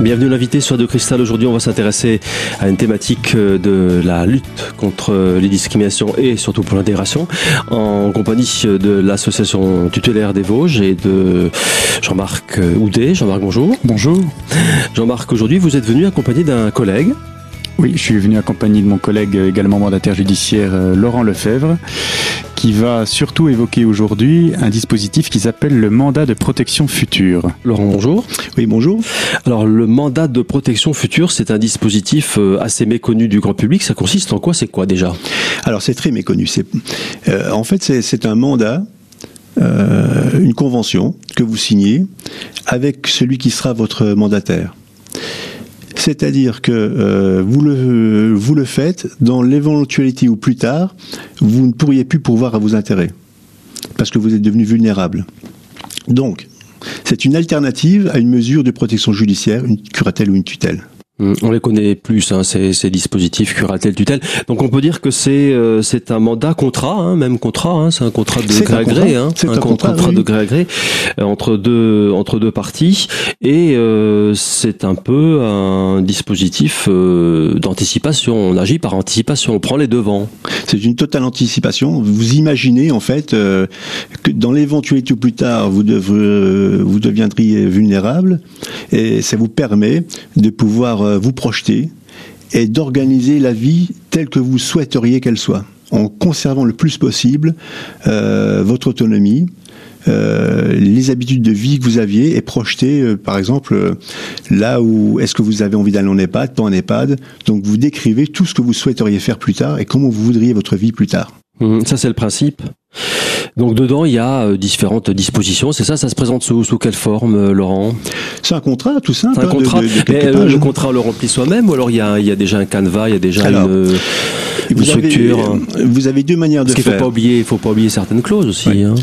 Bienvenue l'invité sur de Cristal. Aujourd'hui, on va s'intéresser à une thématique euh, de la lutte contre les discriminations et surtout pour l'intégration en compagnie de l'association tutélaire des Vosges et de Jean-Marc Houdet. Jean-Marc, bonjour. Bonjour. Jean-Marc, aujourd'hui, vous êtes venu accompagné d'un collègue. Oui, je suis venu accompagné de mon collègue également mandataire judiciaire euh, Laurent Lefebvre qui va surtout évoquer aujourd'hui un dispositif qui s'appelle le mandat de protection future. Laurent, bonjour. Oui, bonjour. Alors, le mandat de protection future, c'est un dispositif euh, assez méconnu du grand public. Ça consiste en quoi? C'est quoi déjà? Alors, c'est très méconnu. C'est, euh, en fait, c'est un mandat euh, une convention que vous signez avec celui qui sera votre mandataire. C'est-à-dire que euh, vous, le, vous le faites dans l'éventualité où plus tard, vous ne pourriez plus pourvoir à vos intérêts, parce que vous êtes devenu vulnérable. Donc, c'est une alternative à une mesure de protection judiciaire, une curatelle ou une tutelle. Hum, on les connaît plus, hein, ces, ces, dispositifs curatelle tutelle. Donc on peut dire que c'est euh, c'est un mandat contrat, hein, même contrat. Hein, c'est un contrat de gré à gré, hein, un, un, contrat, de gré à gré euh, entre deux entre deux parties, et euh, c'est un peu un dispositif euh, d'anticipation. On agit par anticipation, on prend les devants. C'est une totale anticipation. Vous imaginez en fait euh, que dans l'éventualité où plus tard vous devrez, vous deviendriez vulnérable, et ça vous permet de pouvoir euh, vous projeter et d'organiser la vie telle que vous souhaiteriez qu'elle soit, en conservant le plus possible euh, votre autonomie, euh, les habitudes de vie que vous aviez et projeter, par exemple, là où est-ce que vous avez envie d'aller en EHPAD, pas en EHPAD. Donc vous décrivez tout ce que vous souhaiteriez faire plus tard et comment vous voudriez votre vie plus tard. Mmh, ça, c'est le principe. Donc dedans, il y a euh, différentes dispositions. C'est ça, ça se présente sous, sous quelle forme, euh, Laurent? C'est un contrat, tout simple. C'est un hein, contrat. de- de- de Mais quelques euh, pages. le contrat, on le remplit soi-même ou alors il y a, il y a déjà un canevas, il y a déjà Alors, une, une vous avez, structure vous avez deux manières de Parce qu'il faut faire. pas oublier, il faut pas oublier certaines clauses aussi. Oui. hein.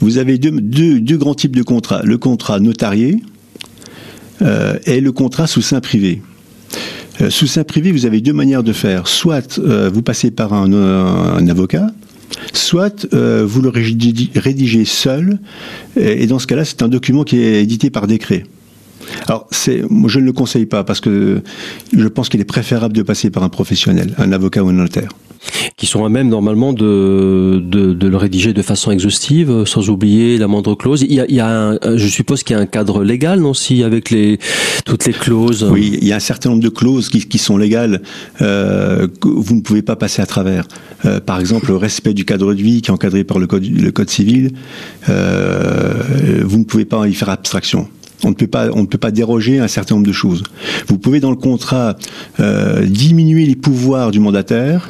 Vous avez deux, deux, deux grands types de contrats. Le contrat notarié euh, et le contrat sous sein privé. Euh, sous sein privé, vous avez deux manières de faire. Soit euh, vous passez par un avocat, soit euh, vous le rédigez, seul, et, dans ce cas-là, c'est un document qui est édité par décret. Alors, je ne le conseille pas parce que je pense qu'il est préférable de passer par un professionnel, un avocat ou un notaire. Qui sont à même normalement de, de, de le rédiger de façon exhaustive, euh, sans oublier la moindre clause. Il y a, il y a un, je suppose qu'il y a un cadre légal, non, si, avec les, toutes les clauses. Oui, il y a un certain nombre de clauses qui, qui sont légales euh, que vous ne pouvez pas passer à travers. Euh, par exemple, le respect du cadre de vie qui est encadré par le code, le code civil, euh, vous ne pouvez pas y faire abstraction. On ne peut pas, on ne peut pas déroger à un certain nombre de choses. Vous pouvez dans le contrat euh, diminuer les pouvoirs du mandataire.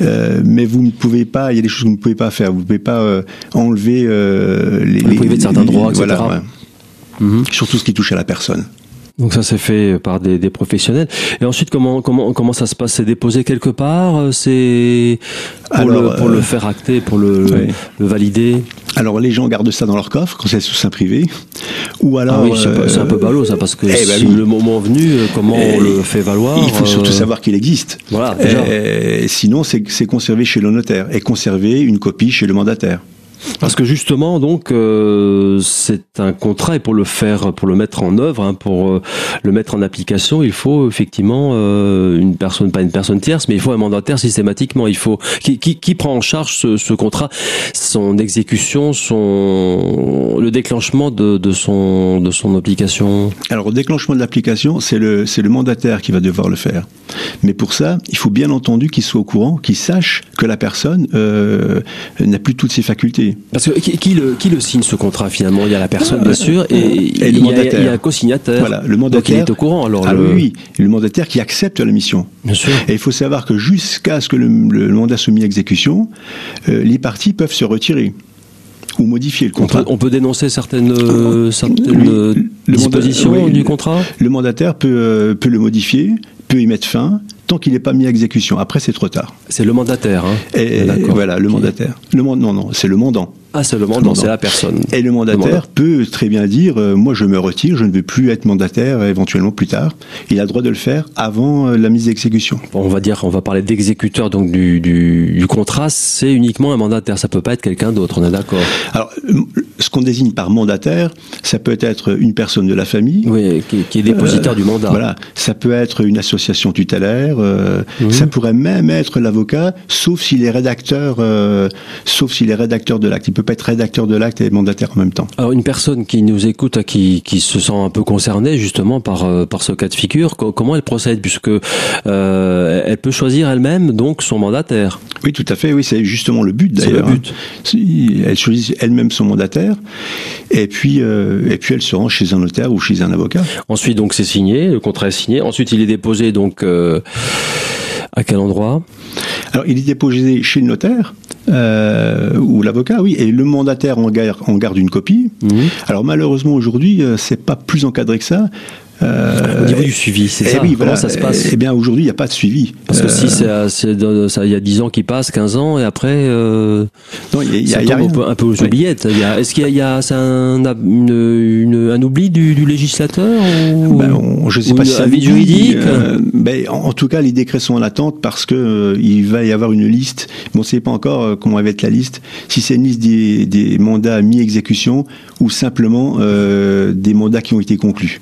Euh, mais vous ne pouvez pas, il y a des choses que vous ne pouvez pas faire. Vous ne pouvez pas euh, enlever euh, les, Vous priver de certains droits, etc. Voilà, ouais. Mhm. Surtout ce qui touche à la personne. Donc ça c'est fait par des, des professionnels. Et ensuite comment comment comment ça se passe? C'est déposé quelque part? Euh, C'est pour, Alors, le, pour euh, le faire acter, pour le, oui. le valider? Alors les gens gardent ça dans leur coffre quand c'est sous sein privé, ou alors ah oui, c'est euh, un peu ballot ça parce que eh ben si oui. le moment venu, euh, comment Eh, on le fait valoir il faut surtout euh, savoir qu'il existe. Voilà, déjà. Et sinon, c'est c'est conservé chez le notaire et conserver une copie chez le mandataire. Parce que justement, donc, euh, c'est un contrat et pour le faire, pour le mettre en œuvre, hein, pour euh, le mettre en application, il faut effectivement euh, une personne, pas une personne tierce, mais il faut un mandataire systématiquement. Il faut qui, qui, prend en charge ce, contrat, son exécution, son le déclenchement de, de son de son application? Alors au déclenchement de l'application, c'est le c'est le mandataire qui va devoir le faire. Mais pour ça, il faut bien entendu qu'il soit au courant, qu'il sache que la personne n'a plus toutes ses facultés. Parce que qui, qui le qui le signe ce contrat finalement? Il y a la personne bien sûr et, Et il, y a, mandataire. il y a un co-signataire. Voilà, le Donc il mandataire. est au courant. Alors ah le- oui, oui, le mandataire qui accepte la mission. bien sûr. Et il faut savoir que jusqu'à ce que le, le mandat soit mis à exécution, euh, les parties peuvent se retirer ou modifier le On peut, contrat. on peut dénoncer certaines, euh, certaines Oui, euh, le dispositions oui, du contrat? Le mandataire peut, peut le modifier, peut y mettre fin, tant qu'il n'est pas mis à exécution. Après, c'est trop tard. C'est le mandataire. Hein. Et, voilà, le mandataire. Le non, non, c'est le mandant. Le mandant, c'est la personne. Et le mandataire peut très bien dire euh, moi je me retire, je ne veux plus être mandataire éventuellement plus tard. Il a le droit de le faire avant euh, la mise d'exécution. on va dire, on va parler d'exécuteur donc du, du, du contrat, c'est uniquement un mandataire, ça peut pas être quelqu'un d'autre, on est d'accord. Alors, ce qu'on désigne par mandataire, ça peut être une personne de la famille, oui, qui, qui est dépositaire euh, du mandat. Voilà, ça peut être une association tutélaire, euh, mmh. ça pourrait même être l'avocat, sauf s'il est rédacteur, euh, sauf s'il est rédacteur de l'acte peut pas être rédacteur de l'acte et mandataire en même temps. Alors une personne qui nous écoute, qui, qui se sent un peu concernée justement par euh, par ce cas de figure, comment elle procède puisque euh, elle peut choisir elle-même donc son mandataire? Oui, tout à fait. Oui, c'est justement le but d'ailleurs. C'est le but. Hein. Elle choisit elle-même son mandataire et puis euh, et puis elle se rend chez un notaire ou chez un avocat. Ensuite donc c'est signé, le contrat est signé. Ensuite il est déposé donc euh, à quel endroit? Alors il est déposé chez le notaire euh, ou l'avocat, oui, et le mandataire en garde, en garde une copie. Mmh. Alors malheureusement aujourd'hui, euh, c'est pas plus encadré que ça. Euh, Au niveau du suivi, c'est eh ça oui, Comment ça se passe Eh bien, aujourd'hui, il n'y a pas de suivi. Parce que si euh, c'est il y a 10 ans qui passent, 15 ans, et après, euh, non, il y a, y a, y a un, peu, un peu aux oubliettes. Est-ce qu'il y a, y un, une, une, un oubli du, du législateur ou, ben, on, Je ne sais pas si c'est un avis juridique. Euh, ben, en, en, tout cas, les décrets sont en attente parce que euh, il va y avoir une liste. Bon, on ne sait pas encore euh, comment va être la liste. Si c'est une liste des, des mandats mis exécution ou simplement euh, des mandats qui ont été conclus.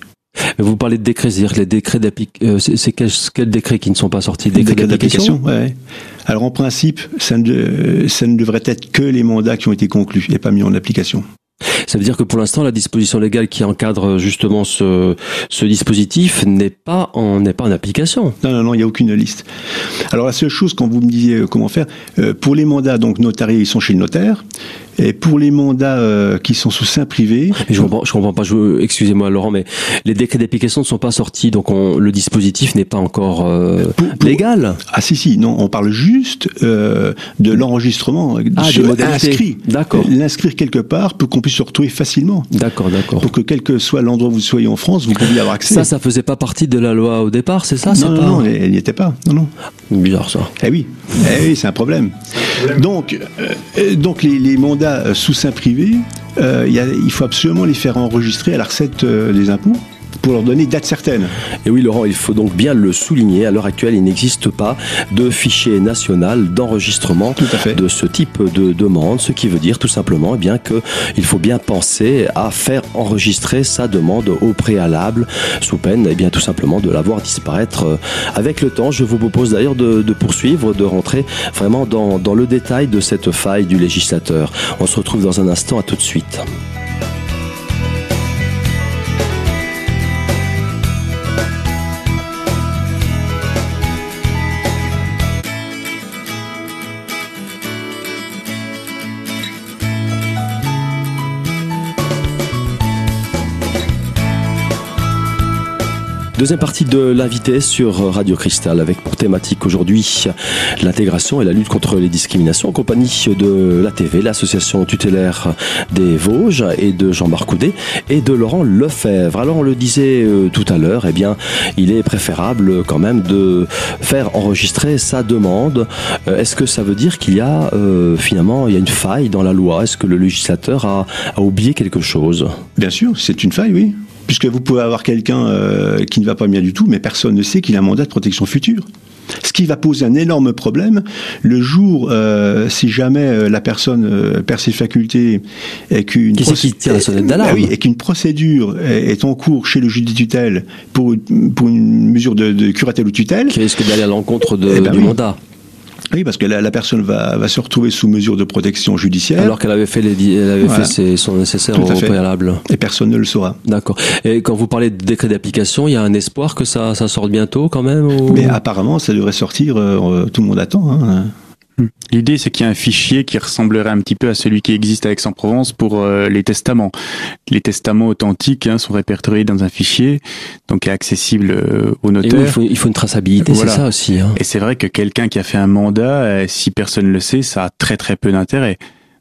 Vous parlez de décrets, c'est-à-dire que les décrets d'application, euh, c'est quels quel décrets qui ne sont pas sortis? Décrets d'application ouais. Alors en principe, ça ne, ça ne devrait être que les mandats qui ont été conclus et pas mis en application. Ça veut dire que pour l'instant, la disposition légale qui encadre justement ce, ce dispositif n'est pas en n'est pas en application. Non, non, non, il n'y a aucune liste. Alors la seule chose, quand vous me disiez comment faire, euh, pour les mandats donc notariés, ils sont chez le notaire. Et pour les mandats euh, qui sont sous sein privé, je comprends, je comprends pas. Excusez-moi, Laurent, mais les décrets d'application ne sont pas sortis, donc on, le dispositif n'est pas encore euh, pour, pour, légal. Ah si, si, non, on parle juste euh, de l'enregistrement ah, inscrit. D'accord. L'inscrire quelque part pour qu'on puisse se retrouver facilement. D'accord, d'accord. Pour que quel que soit l'endroit où vous soyez en France, vous puiez y avoir accès. Ça, ça faisait pas partie de la loi au départ, c'est ça? Non, non, pas... non, elle n'y était pas. Non, non. Bizarre ça. Eh oui, eh oui, c'est un problème. Donc, donc les, les mandats sous sein privé, euh, il faut absolument les faire enregistrer à la recette euh, des impôts pour leur donner date certaine. Et oui, Laurent, il faut donc bien le souligner. À l'heure actuelle, il n'existe pas de fichier national d'enregistrement de ce type de demande, ce qui veut dire tout simplement eh bien que il faut bien penser à faire enregistrer sa demande au préalable, sous peine, eh bien tout simplement de la voir disparaître euh, avec le temps. Je vous propose d'ailleurs de, de, poursuivre, de rentrer vraiment dans, dans le détail de cette faille du législateur. On se retrouve dans un instant. À tout de suite. Deuxième partie de l'invité sur Radio Cristal avec pour thématique aujourd'hui l'intégration et la lutte contre les discriminations en compagnie de la TV, l'association tutélaire des Vosges et de Jean-Marc Coudet et de Laurent Lefebvre. Alors on le disait euh, tout à l'heure, eh bien il est préférable quand même de faire enregistrer sa demande. Euh, est-ce que ça veut dire qu'il y a euh, finalement il y a une faille dans la loi? Est-ce que le législateur a, a oublié quelque chose? Bien sûr, c'est une faille, oui puisque vous pouvez avoir quelqu'un euh, qui ne va pas bien du tout, mais personne ne sait qu'il a un mandat de protection future. Ce qui va poser un énorme problème le jour, euh, si jamais euh, la personne euh, perd ses facultés et qu'une oui, et qu'une procédure est, est, en cours chez le juge des tutelles pour, pour une mesure de, de curatelle ou tutelle, qui risque d'aller à l'encontre de, eh ben du oui. mandat. Oui, parce que la, la personne va, va, se retrouver sous mesure de protection judiciaire. Alors qu'elle avait fait, les, elle avait voilà. fait ses, son nécessaire au préalable. Et personne ne le saura. D'accord. Et quand vous parlez de décret d'application, il y a un espoir que ça, ça sorte bientôt quand même ou... Mais apparemment, ça devrait sortir, euh, tout le monde attend. Hein. L'idée, c'est qu'il y a un fichier qui ressemblerait un petit peu à celui qui existe à Aix-en-Provence pour euh, les testaments. Les testaments authentiques hein, sont répertoriés dans un fichier, donc accessible euh, au notaire. Oui, il, faut, il, faut, une traçabilité, voilà. c'est ça aussi. Hein. Et c'est vrai que quelqu'un qui a fait un mandat, euh, si personne ne le sait, ça a très très peu d'intérêt.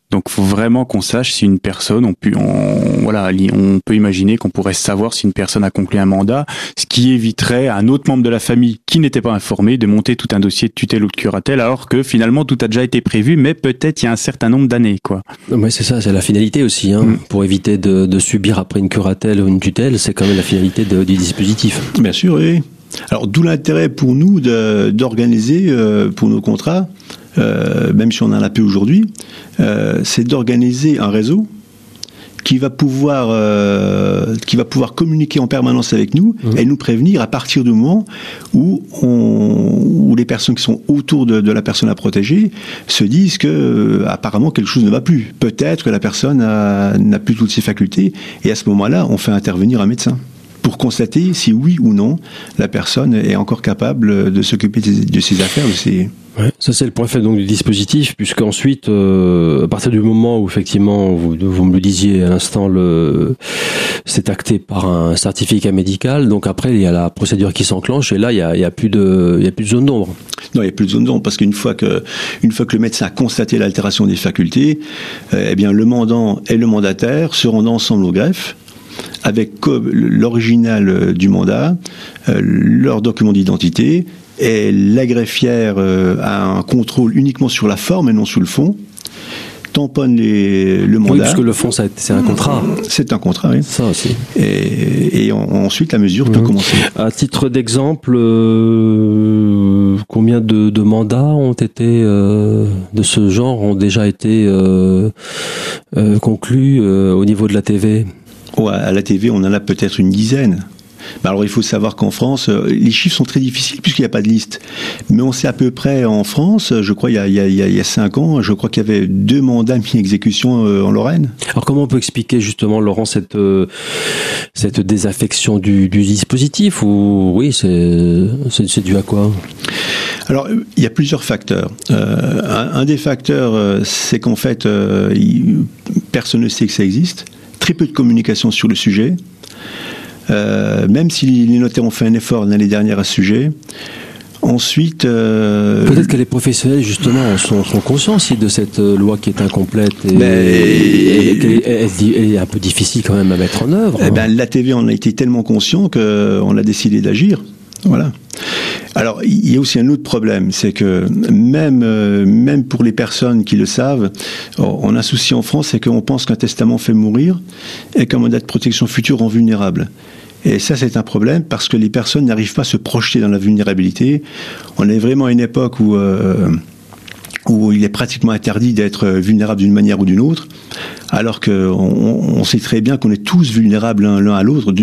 Donc, faut vraiment qu'on sache si une personne, on peut, on, voilà, on peut imaginer qu'on pourrait savoir si une personne a conclu un mandat, ce qui éviterait à un autre membre de la famille qui n'était pas informé de monter tout un dossier de tutelle ou de curatelle, alors que finalement tout a déjà été prévu, mais peut-être il y a un certain nombre d'années, quoi. Oui, c'est ça, c'est la finalité aussi, hein, mm. pour éviter de, de, subir après une curatelle ou une tutelle, c'est quand même la finalité de, du dispositif. Bien sûr, oui. Alors d'où l'intérêt pour nous d'organiser euh, pour nos contrats euh, même si on en a peu aujourd'hui, euh, c'est d'organiser un réseau qui va pouvoir euh, qui va pouvoir communiquer en permanence avec nous mmh. et nous prévenir à partir du moment où on, où les personnes qui sont autour de, de la personne à protéger se disent que apparemment quelque chose ne va plus. Peut-être que la personne n'a plus toutes ses facultés et à ce moment-là, on fait intervenir un médecin pour constater si oui ou non la personne est encore capable de s'occuper de ses affaires, de ses Ouais, ça c'est le point faible donc du dispositif, puisqu'ensuite, euh, à partir du moment où effectivement vous, vous me le disiez à l'instant, le c'est acté par un certificat médical, donc après il y a la procédure qui s'enclenche et là il y a, il y a plus de il y a plus de zone d'ombre. Non, il y a plus de zone d'ombre parce qu'une fois que une fois que le médecin a constaté l'altération des facultés, euh, eh bien le mandant et le mandataire se rendent ensemble au greffe avec l'original du mandat, euh, leur document d'identité et la greffière euh, a un contrôle uniquement sur la forme et non sur le fond tamponne les, le mandat. Oui, puisque le fond, c'est un contrat. C'est un contrat, oui. Ça aussi. Et, et ensuite, la mesure peut mmh. commencer. À titre d'exemple, euh, combien de, de, mandats ont été euh, de ce genre ont déjà été euh, conclus au niveau de la TV oh, À la TV, on en a peut-être une dizaine. Bah, alors il faut savoir qu'en France, euh, les chiffres sont très difficiles puisqu'il n'y a pas de liste. Mais on sait à peu près en France, je crois il y a, il y a, il y a cinq ans, je crois qu'il y avait deux mandats mis exécution euh, en Lorraine. Alors comment on peut expliquer justement, Laurent, cette, euh, cette désaffection du, du dispositif ou oui, c'est dû à quoi? Alors, il y a plusieurs facteurs. Euh, un, un, des facteurs, c'est qu'en fait, euh, personne ne sait que ça existe. Très peu de communication sur le sujet. Euh, même si les notaires ont fait un effort l'année dernière à ce sujet. Ensuite, euh, peut-être que les professionnels justement sont, sont, conscients aussi de cette euh, loi qui est incomplète et, et, et, est un peu difficile quand même à mettre en œuvre. Eh ben, la TV en a été tellement conscient qu'on a décidé d'agir. Voilà. Alors, il y a aussi un autre problème, c'est que même, même pour les personnes qui le savent, on a un souci en France, c'est qu'on pense qu'un testament fait mourir et qu'un mandat de protection future rend vulnérable. Et ça, c'est un problème parce que les personnes n'arrivent pas à se projeter dans la vulnérabilité. On est vraiment à une époque où... Euh, il est pratiquement interdit d'être vulnérable d'une manière ou d'une autre, alors qu'on on sait très bien qu'on est tous vulnérables l'un à l'autre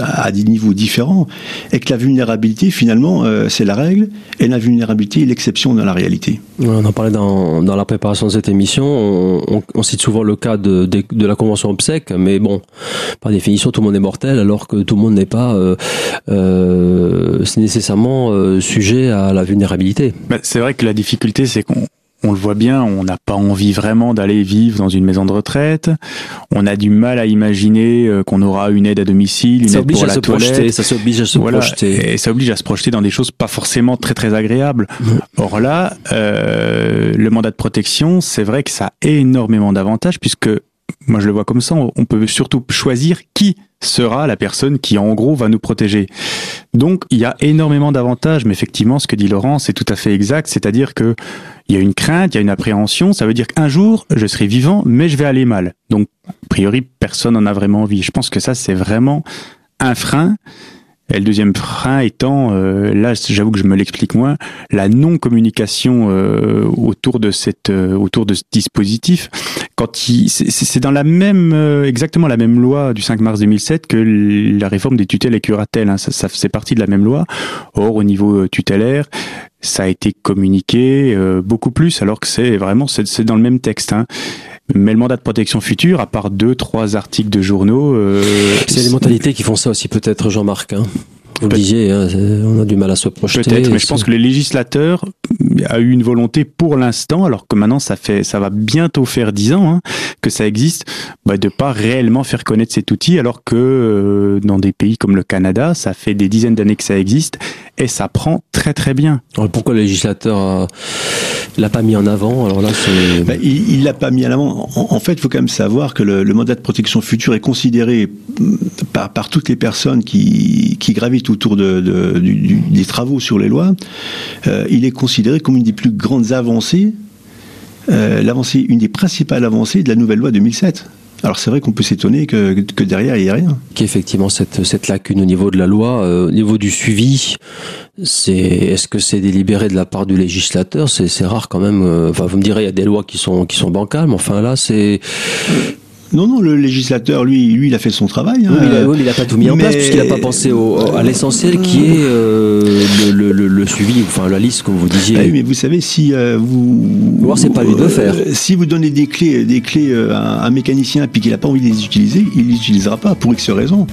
à des niveaux différents, et que la vulnérabilité, finalement, euh, c'est la règle, et la vulnérabilité est l'exception dans la réalité. On en parlait dans, dans la préparation de cette émission, on, on cite souvent le cas de, de, de, la Convention obsèque, mais bon, par définition, tout le monde est mortel, alors que tout le monde n'est pas euh, euh, nécessairement euh, sujet à la vulnérabilité. Bah, c'est vrai que la difficulté, c'est qu'on on le voit bien, on n'a pas envie vraiment d'aller vivre dans une maison de retraite. On a du mal à imaginer euh, qu'on aura une aide à domicile, une ça aide pour la se toilette. Projeter, ça s'oblige à se projeter. Et ça oblige à se projeter dans des choses pas forcément très très agréables. Or là, euh, le mandat de protection, c'est vrai que ça a énormément d'avantages puisque moi je le vois comme ça, on peut surtout choisir qui sera la personne qui en gros va nous protéger. Donc il y a énormément d'avantages, mais effectivement ce que dit Laurent c'est tout à fait exact, c'est-à-dire que il y a une crainte, il y a une appréhension, ça veut dire qu'un jour je serai vivant mais je vais aller mal. Donc a priori personne n'en a vraiment envie. Je pense que ça c'est vraiment un frein et le deuxième frein étant, euh, là j'avoue que je me l'explique moins, la non-communication euh, autour de cette, euh, autour de ce dispositif. Quand il, c'est dans la même, euh, exactement la même loi du 5 mars 2007 que la réforme des tutelles et curatelles. Hein, ça, ça c'est partie de la même loi. Or au niveau tutélaire, ça a été communiqué beaucoup plus, alors que c'est vraiment c'est dans le même texte. Hein. Mais le mandat de protection future, à part deux, trois articles de journaux... Euh, c'est les mentalités qui font ça aussi peut-être, Jean-Marc. Hein vous le disiez, hein, on a du mal à se projeter. Peut-être, mais je pense que les législateurs a eu une volonté pour l'instant, alors que maintenant ça fait, ça va bientôt faire dix ans hein, que ça existe, bah, de pas réellement faire connaître cet outil, alors que euh, dans des pays comme le Canada, ça fait des dizaines d'années que ça existe et ça prend très très bien. Alors pourquoi le législateur a Il l'a pas mis en avant? Alors là, c'est. Ben, il l'a pas mis en avant. En, fait, il faut quand même savoir que le, mandat de protection future est considéré mm, par, par toutes les personnes qui, qui gravitent autour de, de du, des travaux sur les lois. Euh, il est considéré comme une des plus grandes avancées, euh, l'avancée, une des principales avancées de la nouvelle loi 2007. Alors c'est vrai qu'on peut s'étonner que, que, derrière il n'y ait rien. Qu'effectivement cette, cette lacune au niveau de la loi, euh, au niveau du suivi, c'est est-ce que c'est délibéré de la part du législateur? C'est rare quand même. Euh, enfin vous me direz il y a des lois qui sont qui sont bancales, mais enfin là c'est non, non, le législateur, lui, lui, il a fait son travail. Hein. Oui, mais il n'a pas tout mis en place puisqu'il n'a pas pensé au, à l'essentiel qui est euh, le, le, le, suivi, enfin la liste, comme vous disiez. Ah oui, mais vous savez, si euh, vous, Voir, c'est pas lui de faire. Euh, si vous donnez des clés, des clés à un mécanicien puis qu'il n'a pas envie de les utiliser, il les utilisera pas pour X raisons.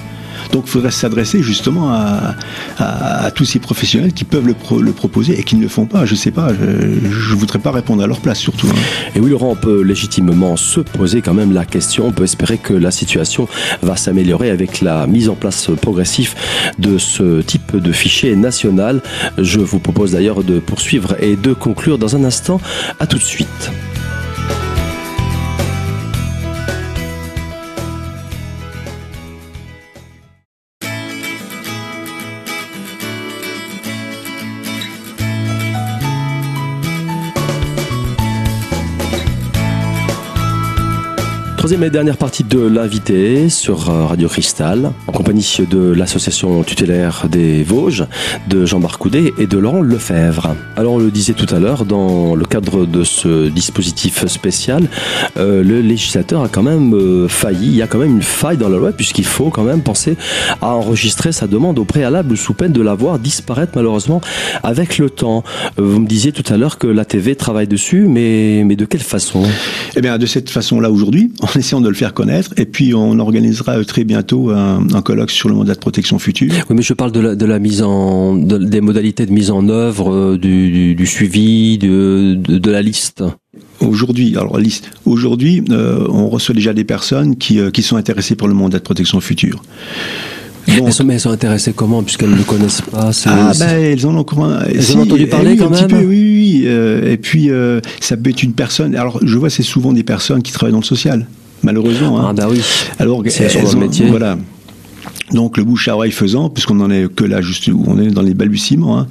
Donc il faudrait s'adresser justement à, tous ces professionnels qui peuvent le, le, proposer et qui ne le font pas. Je ne sais pas, je ne voudrais pas répondre à leur place surtout. Hein. Et oui, Laurent, on peut légitimement se poser quand même la question. On peut espérer que la situation va s'améliorer avec la mise en place progressive de ce type de fichier national. Je vous propose d'ailleurs de poursuivre et de conclure dans un instant. À tout de suite. Troisième et dernière partie de l'invité sur euh, Radio Cristal, en compagnie de l'association tutélaire des Vosges, de Jean-Marc Coudet et de Laurent Lefebvre. Alors on le disait tout à l'heure, dans le cadre de ce dispositif spécial, euh, le législateur a quand même euh, failli, il y a quand même une faille dans la loi puisqu'il faut quand même penser à enregistrer sa demande au préalable sous peine de la voir disparaître malheureusement avec le temps. vous me disiez tout à l'heure que la TV travaille dessus, mais, mais de quelle façon? Eh bien de cette façon-là aujourd'hui, essayant de le faire connaître. Et puis, on organisera très bientôt un, colloque sur le mandat de protection future. Oui, mais je parle de la, de la mise en, des modalités de mise en œuvre, euh, du, du, suivi, de, de, la liste. Aujourd'hui, alors liste. Aujourd'hui, euh, on reçoit déjà des personnes qui, euh, qui sont intéressées pour le mandat de protection future. Donc, mais elles sont intéressées comment puisqu'elles ne connaissent pas Ah ben elles en ont encore un, elles ont entendu eh parler quand même. oui, oui. et puis ça peut être une personne. Alors je vois c'est souvent des personnes qui travaillent dans le social malheureusement. Hein. Ah bah oui. Alors, c'est le métier. Voilà. Donc le bouche à oreille faisant, puisqu'on en est que là juste où on est dans les balbutiements, hein.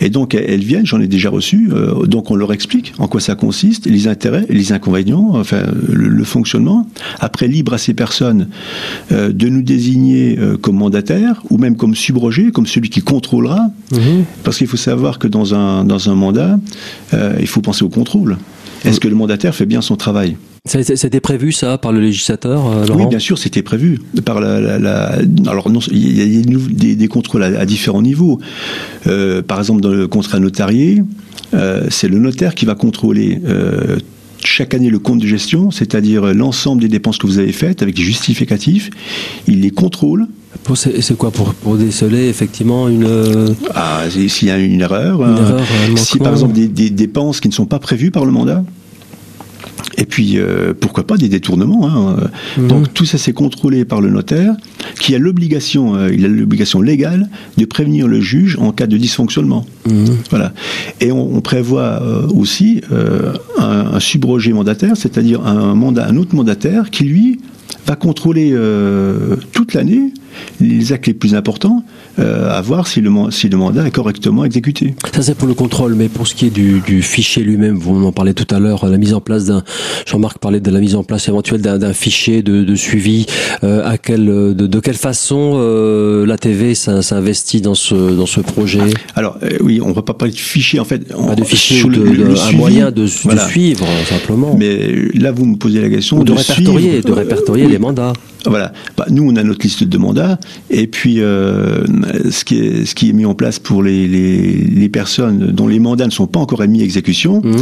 et donc elles viennent, j'en ai déjà reçu, euh, donc on leur explique en quoi ça consiste, les intérêts, les inconvénients, enfin le, fonctionnement. Après libre à ces personnes euh, de nous désigner euh, comme mandataires ou même comme subrogés, comme celui qui contrôlera, mhm. parce qu'il faut savoir que dans un dans un mandat, il faut penser au contrôle. Est-ce que le mandataire fait bien son travail? C'était prévu ça par le législateur, euh, Laurent Oui, bien sûr, c'était prévu par la, la, Alors non, il y a des, des contrôles à, différents niveaux. Euh, par exemple, dans le contrat notarié, euh, c'est le notaire qui va contrôler euh, chaque année le compte de gestion, c'est-à-dire l'ensemble des dépenses que vous avez faites avec des justificatifs. Il les contrôle. C'est quoi pour, pour, déceler effectivement une. Ah, s'il y a une erreur. Une erreur si par exemple des, des dépenses qui ne sont pas prévues par le mandat. Et puis, euh, pourquoi pas des détournements. Hein. Mhm. Donc tout ça, c'est contrôlé par le notaire, qui a l'obligation, euh, il a l'obligation légale de prévenir le juge en cas de dysfonctionnement. Mhm. Voilà. Et on, prévoit euh, aussi un, un, subrogé mandataire, c'est-à-dire un mandat, un autre mandataire qui lui va contrôler toute l'année les actes les plus importants, à voir si le, si le mandat est correctement exécuté. Ça c'est pour le contrôle, mais pour ce qui est du, du fichier lui-même, vous en parlez tout à l'heure, la mise en place d'un, Jean-Marc parlait de la mise en place éventuelle d'un fichier de, de suivi, euh, à quel, de, de, quelle façon euh, la TV s'investit dans ce, dans ce projet? Alors euh, oui, on va pas parler de fichier en fait. pas de fichier, de, un moyen de, suivre simplement. Mais là vous me posez la question Ou de, répertorier, de répertorier les mandats. Voilà. Bah, nous, on a notre liste de mandats, et puis euh, ce, qui est, ce qui est mis en place pour les, les, les personnes dont les mandats ne sont pas encore admis à exécution, mmh.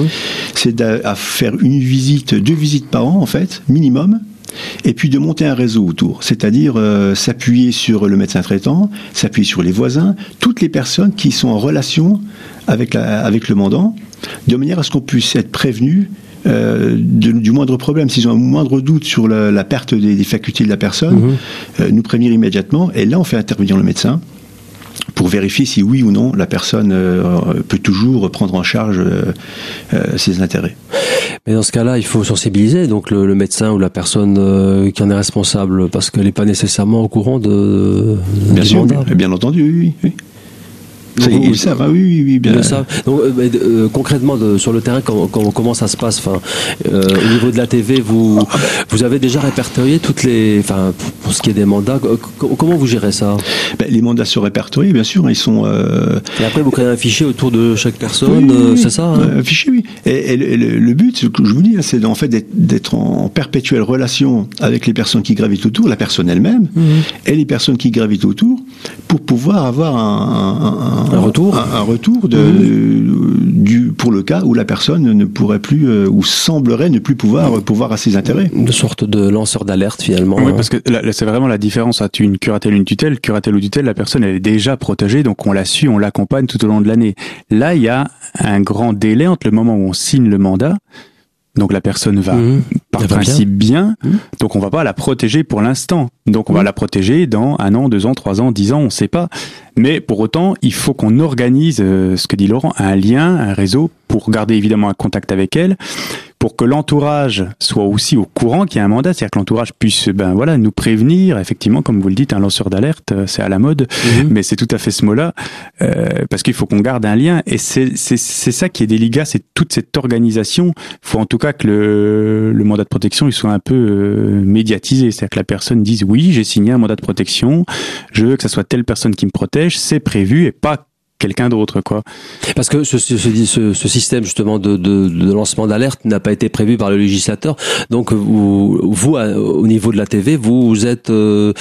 c'est à faire une visite, deux visites par an, en fait, minimum, et puis de monter un réseau autour, c'est-à-dire euh, s'appuyer sur le médecin traitant, s'appuyer sur les voisins, toutes les personnes qui sont en relation avec, la, avec le mandant, de manière à ce qu'on puisse être prévenu euh, du moindre problème, s'ils ont un moindre doute sur la, perte des, facultés de la personne, mhm. euh, nous prévenir immédiatement. Et là, on fait intervenir le médecin. pour vérifier si oui ou non la personne peut toujours prendre en charge ses intérêts. Mais dans ce cas-là, il faut sensibiliser donc le, médecin ou la personne qui en est responsable parce qu'elle n'est pas nécessairement au courant de, bien sûr, bien entendu, oui. oui. Ils, savent, oui, oui, oui, bien. Donc, euh, euh, concrètement, de, sur le terrain, comment, comment, ça se passe enfin, euh, Au niveau de la TV, vous, ah, vous avez déjà répertorié toutes les. Enfin, pour ce qui est des mandats, comment vous gérez ça? Ben, Les mandats sont répertoriés, bien sûr. Ils sont. Et après, vous créez un fichier autour de chaque personne, c'est ça hein? Un fichier, oui. Et, le, but, ce que je vous dis, hein, c'est en fait d'être en perpétuelle relation avec les personnes qui gravitent autour, la personne elle-même, mmh. et les personnes qui gravitent autour, pour pouvoir avoir un un retour, un, retour de, mmh. du, pour le cas où la personne ne pourrait plus euh, ou semblerait ne plus pouvoir pouvoir à ses intérêts. Une sorte de lanceur d'alerte finalement. Oui, hein. parce que c'est vraiment la différence entre une curatelle et une tutelle. Curatelle ou tutelle, la personne elle est déjà protégée, donc on la suit, on l'accompagne tout au long de l'année. Là, il y a un grand délai entre le moment où on signe le mandat donc la personne va mmh. par principe bien. Mmh. Donc on va pas la protéger pour l'instant. Donc on va la protéger dans un an, deux ans, trois ans, dix ans, on ne sait pas. Mais pour autant, il faut qu'on organise, euh, ce que dit Laurent, un lien, un réseau pour garder évidemment un contact avec elle, pour que l'entourage soit aussi au courant qu'il y a un mandat, c'est-à-dire que l'entourage puisse ben voilà nous prévenir. Effectivement, comme vous le dites, un lanceur d'alerte, euh, c'est à la mode, mhm. mais c'est tout à fait ce mot-là euh, parce qu'il faut qu'on garde un lien et c'est c'est ça qui est délicat, c'est toute cette organisation. Il faut en tout cas que le, le mandat de protection il soit un peu euh, médiatisé, c'est-à-dire que la personne dise oui, j'ai signé un mandat de protection, je veux que ça soit telle personne qui me protège, c'est prévu et pas quelqu'un d'autre, quoi. Parce que ce, ce, ce, ce système justement de, de, de lancement d'alerte n'a pas été prévu par le législateur. Donc vous, vous au niveau de la TV, vous, êtes euh,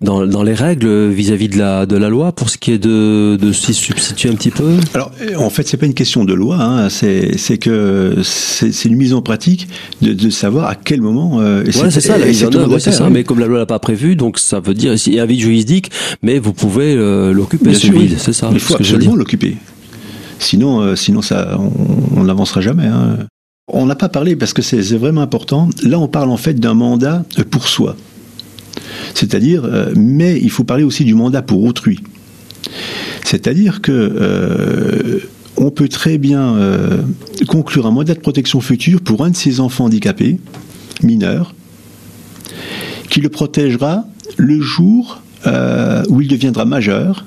dans, dans les règles vis-à-vis de la de la loi pour ce qui est de, de s'y substituer un petit peu? Alors en fait, c'est pas une question de loi. Hein, c'est c'est que c'est une mise en pratique de, de savoir à quel moment. Euh, ouais, c'est ça, la mise en œuvre, c'est ça. Mais comme la loi l'a pas prévu, donc ça veut dire il y a un vide juridique, mais vous pouvez euh, l'occuper ce vide, c'est ça absolument l'occuper. Sinon, euh, ça, on n'avancera jamais. Hein. On n'a pas parlé parce que c'est vraiment important. Là, on parle en fait d'un mandat pour soi. C'est-à-dire, euh, mais il faut parler aussi du mandat pour autrui. C'est-à-dire que euh, on peut très bien conclure un mandat de protection future pour un de ses enfants handicapés, mineurs, qui le protégera le jour où il deviendra majeur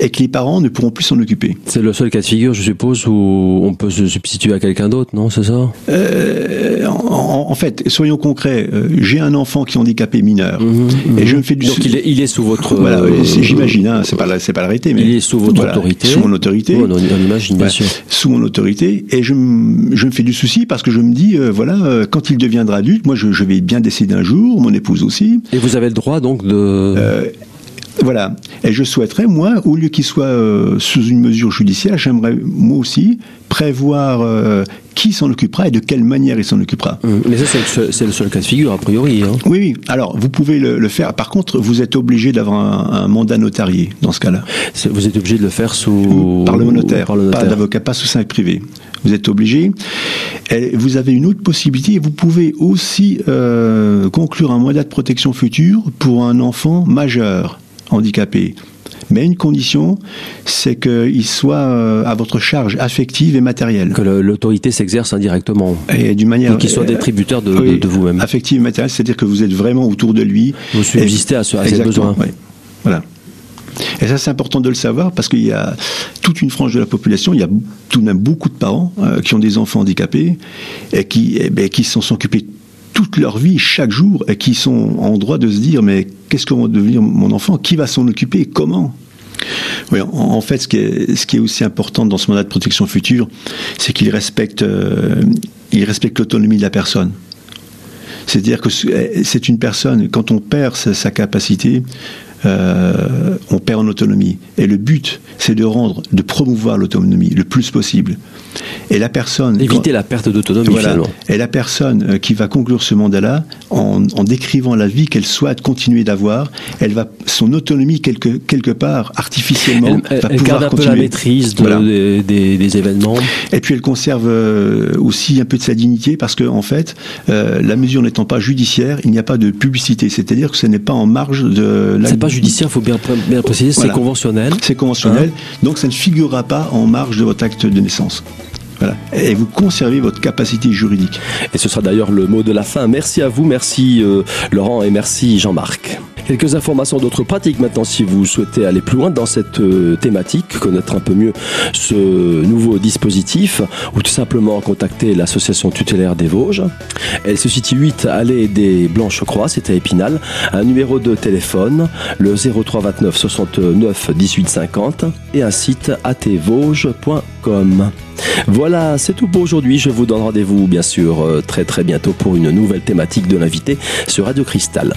et que les parents ne pourront plus s'en occuper. C'est le seul cas de figure, je suppose, où on peut se substituer à quelqu'un d'autre, non C'est ça? Euh, en, fait, soyons concrets. Euh, j'ai un enfant qui est handicapé mineur mhm, mhm. et je me fais du. Donc il est, il est sous votre. Voilà, euh, j'imagine. Hein, c'est pas c'est pas l'arrêté, mais il est sous votre autorité. Sous mon autorité. on, imagine bien sûr. Sous mon autorité et je, je me fais du souci parce que je me dis voilà quand il deviendra adulte, moi je, je vais bien décider un jour, mon épouse aussi. Et vous avez le droit donc de. Voilà. Et je souhaiterais, moi, au lieu qu'il soit euh, sous une mesure judiciaire, j'aimerais, moi aussi, prévoir euh, qui s'en occupera et de quelle manière il s'en occupera. Mmh. Mais ça, c'est le, seul cas de figure, a priori. Hein. Oui, oui. Alors, vous pouvez le, faire. Par contre, vous êtes obligé d'avoir un, mandat notarié dans ce cas-là. Vous êtes obligé de le faire sous... Par le notaire, par pas d'avocat, pas sous cinq privé. Vous êtes obligé. Et vous avez une autre possibilité. Vous pouvez aussi euh, conclure un mandat de protection future pour un enfant majeur handicapé. Mais une condition, c'est qu'il soit euh, à votre charge affective et matérielle. Que l'autorité s'exerce indirectement. Et d'une manière. qu'il soit des tributaires de, de, vous-même. Affective et matérielle, c'est-à-dire que vous êtes vraiment autour de lui. Vous subsistez à, ce, à ses besoins. Voilà. Et ça, c'est important de le savoir parce qu'il y a toute une frange de la population, il y a tout de même beaucoup de parents euh, qui ont des enfants handicapés et qui, eh qui s'en sont occupés toute leur vie, chaque jour, et qui sont en droit de se dire mais qu'est-ce que va devenir mon enfant? Qui va s'en occuper? Comment? En, fait, ce qui, est, aussi important dans ce mandat de protection future, c'est qu'il respecte, euh, l'autonomie de la personne. C'est-à-dire que c'est une personne, quand on perd sa, capacité, euh, on perd en autonomie. Et le but, c'est de rendre, de promouvoir l'autonomie le plus possible. Et la personne éviter la perte d'autonomie voilà, et la personne euh, qui va conclure ce mandat-là, en, en, décrivant la vie qu'elle souhaite continuer d'avoir, elle va son autonomie quelque quelque part artificiellement elle, va elle pouvoir garde un continuer. peu la maîtrise de, Voilà. des, des- des événements. Et puis elle conserve euh, aussi un peu de sa dignité parce que en fait, euh, la mesure n'étant pas judiciaire, il n'y a pas de publicité. C'est-à-dire que ce n'est pas en marge de la. C'est pas judiciaire, faut bien, bien préciser, Voilà. c'est conventionnel. C'est conventionnel, donc ça ne figurera pas en marge de votre acte de naissance. Voilà. Et vous conservez votre capacité juridique. Et ce sera d'ailleurs le mot de la fin. Merci à vous, merci euh, Laurent et merci Jean-Marc. Quelques informations d'autres pratiques maintenant si vous souhaitez aller plus loin dans cette euh, thématique, connaître un peu mieux ce nouveau dispositif ou tout simplement contacter l'association tutélaire des Vosges. Elle se situe 8 allée des Blanches Croix, c'est à Épinal. Un numéro de téléphone, le 03 29 69 18 50 et un site atvosges.com. Voilà, c'est tout pour aujourd'hui. Je vous donne rendez-vous bien sûr euh, très très bientôt pour une nouvelle thématique de l'invité sur Radio Cristal.